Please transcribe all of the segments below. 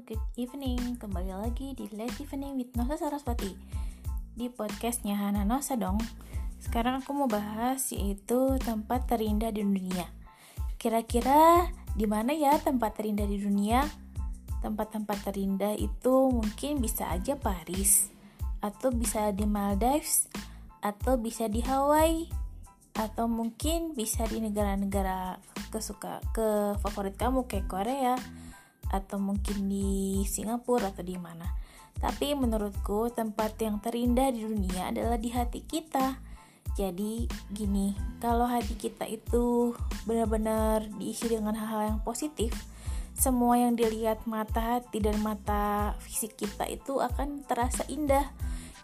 good evening. Kembali lagi di Late Evening with Nosa Saraswati. Di podcastnya Hana Nosa dong. Sekarang aku mau bahas yaitu tempat terindah di dunia. Kira-kira di mana ya tempat terindah di dunia? Tempat-tempat terindah itu mungkin bisa aja Paris Atau bisa di Maldives Atau bisa di Hawaii Atau mungkin bisa di negara-negara kesuka ke favorit kamu kayak Korea atau mungkin di Singapura atau di mana. Tapi menurutku tempat yang terindah di dunia adalah di hati kita. Jadi gini, kalau hati kita itu benar-benar diisi dengan hal-hal yang positif, semua yang dilihat mata hati dan mata fisik kita itu akan terasa indah.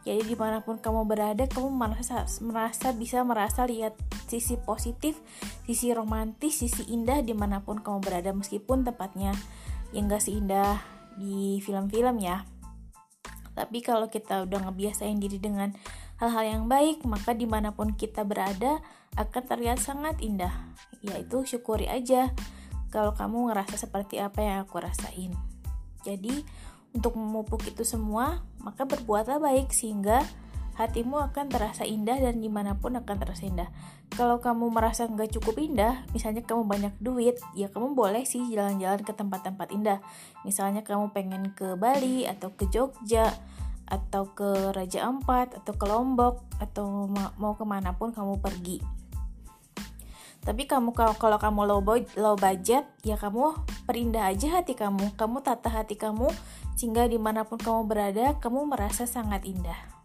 Jadi di mana pun kamu berada, kamu merasa merasa bisa merasa lihat sisi positif, sisi romantis, sisi indah di mana pun kamu berada meskipun tempatnya yang gak seindah di film-film ya. Tapi kalau kita udah ngebiasain diri dengan hal-hal yang baik maka di mana pun kita berada akan terlihat sangat indah. Yaitu syukuri aja kalau kamu ngerasa seperti apa yang aku rasain. Jadi untuk memupuk itu semua maka berbuatlah baik sehingga hatimu akan terasa indah dan di mana pun akan terasa indah. Kalau kamu merasa nggak cukup indah, misalnya kamu banyak duit, ya kamu boleh sih jalan-jalan ke tempat-tempat indah. Misalnya kamu pengen ke Bali atau ke Jogja atau ke Raja Ampat atau ke Lombok atau mau ke mana pun kamu pergi. Tapi kamu kalau, kamu low, low budget, ya kamu perindah aja hati kamu. Kamu tata hati kamu sehingga di mana pun kamu berada, kamu merasa sangat indah.